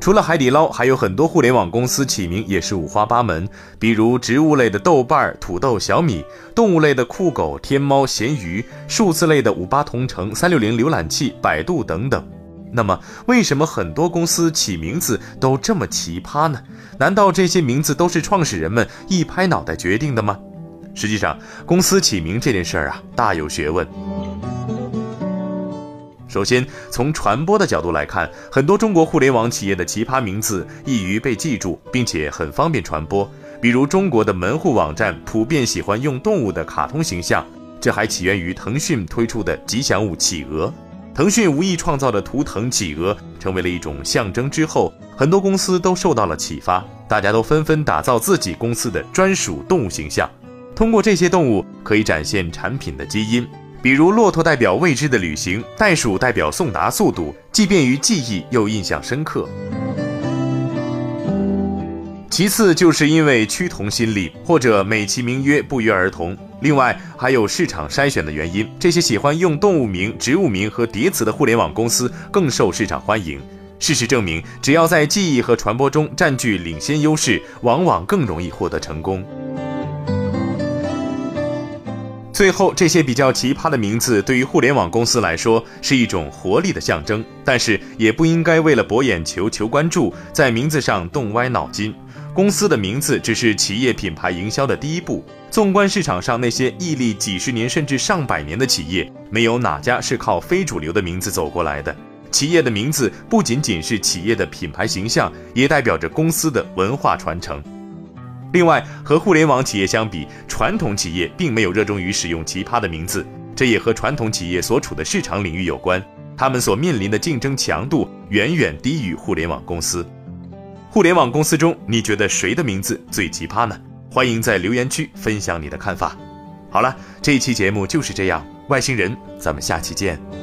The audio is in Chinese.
除了海底捞，还有很多互联网公司起名也是五花八门，比如植物类的豆瓣、土豆、小米；动物类的酷狗、天猫、咸鱼；数字类的五八同城、三六零浏览器、百度等等。那么，为什么很多公司起名字都这么奇葩呢？难道这些名字都是创始人们一拍脑袋决定的吗？实际上，公司起名这件事儿啊，大有学问。首先，从传播的角度来看，很多中国互联网企业的奇葩名字易于被记住，并且很方便传播。比如，中国的门户网站普遍喜欢用动物的卡通形象，这还起源于腾讯推出的吉祥物企鹅。腾讯无意创造的图腾企鹅成为了一种象征之后，很多公司都受到了启发，大家都纷纷打造自己公司的专属动物形象。通过这些动物，可以展现产品的基因，比如骆驼代表未知的旅行，袋鼠代表送达速度，既便于记忆又印象深刻。其次，就是因为趋同心理，或者美其名曰不约而同。另外，还有市场筛选的原因，这些喜欢用动物名、植物名和叠词的互联网公司更受市场欢迎。事实证明，只要在记忆和传播中占据领先优势，往往更容易获得成功。最后，这些比较奇葩的名字对于互联网公司来说是一种活力的象征，但是也不应该为了博眼球、求关注，在名字上动歪脑筋。公司的名字只是企业品牌营销的第一步。纵观市场上那些屹立几十年甚至上百年的企业，没有哪家是靠非主流的名字走过来的。企业的名字不仅仅是企业的品牌形象，也代表着公司的文化传承。另外，和互联网企业相比，传统企业并没有热衷于使用奇葩的名字，这也和传统企业所处的市场领域有关。他们所面临的竞争强度远远低于互联网公司。互联网公司中，你觉得谁的名字最奇葩呢？欢迎在留言区分享你的看法。好了，这一期节目就是这样，外星人，咱们下期见。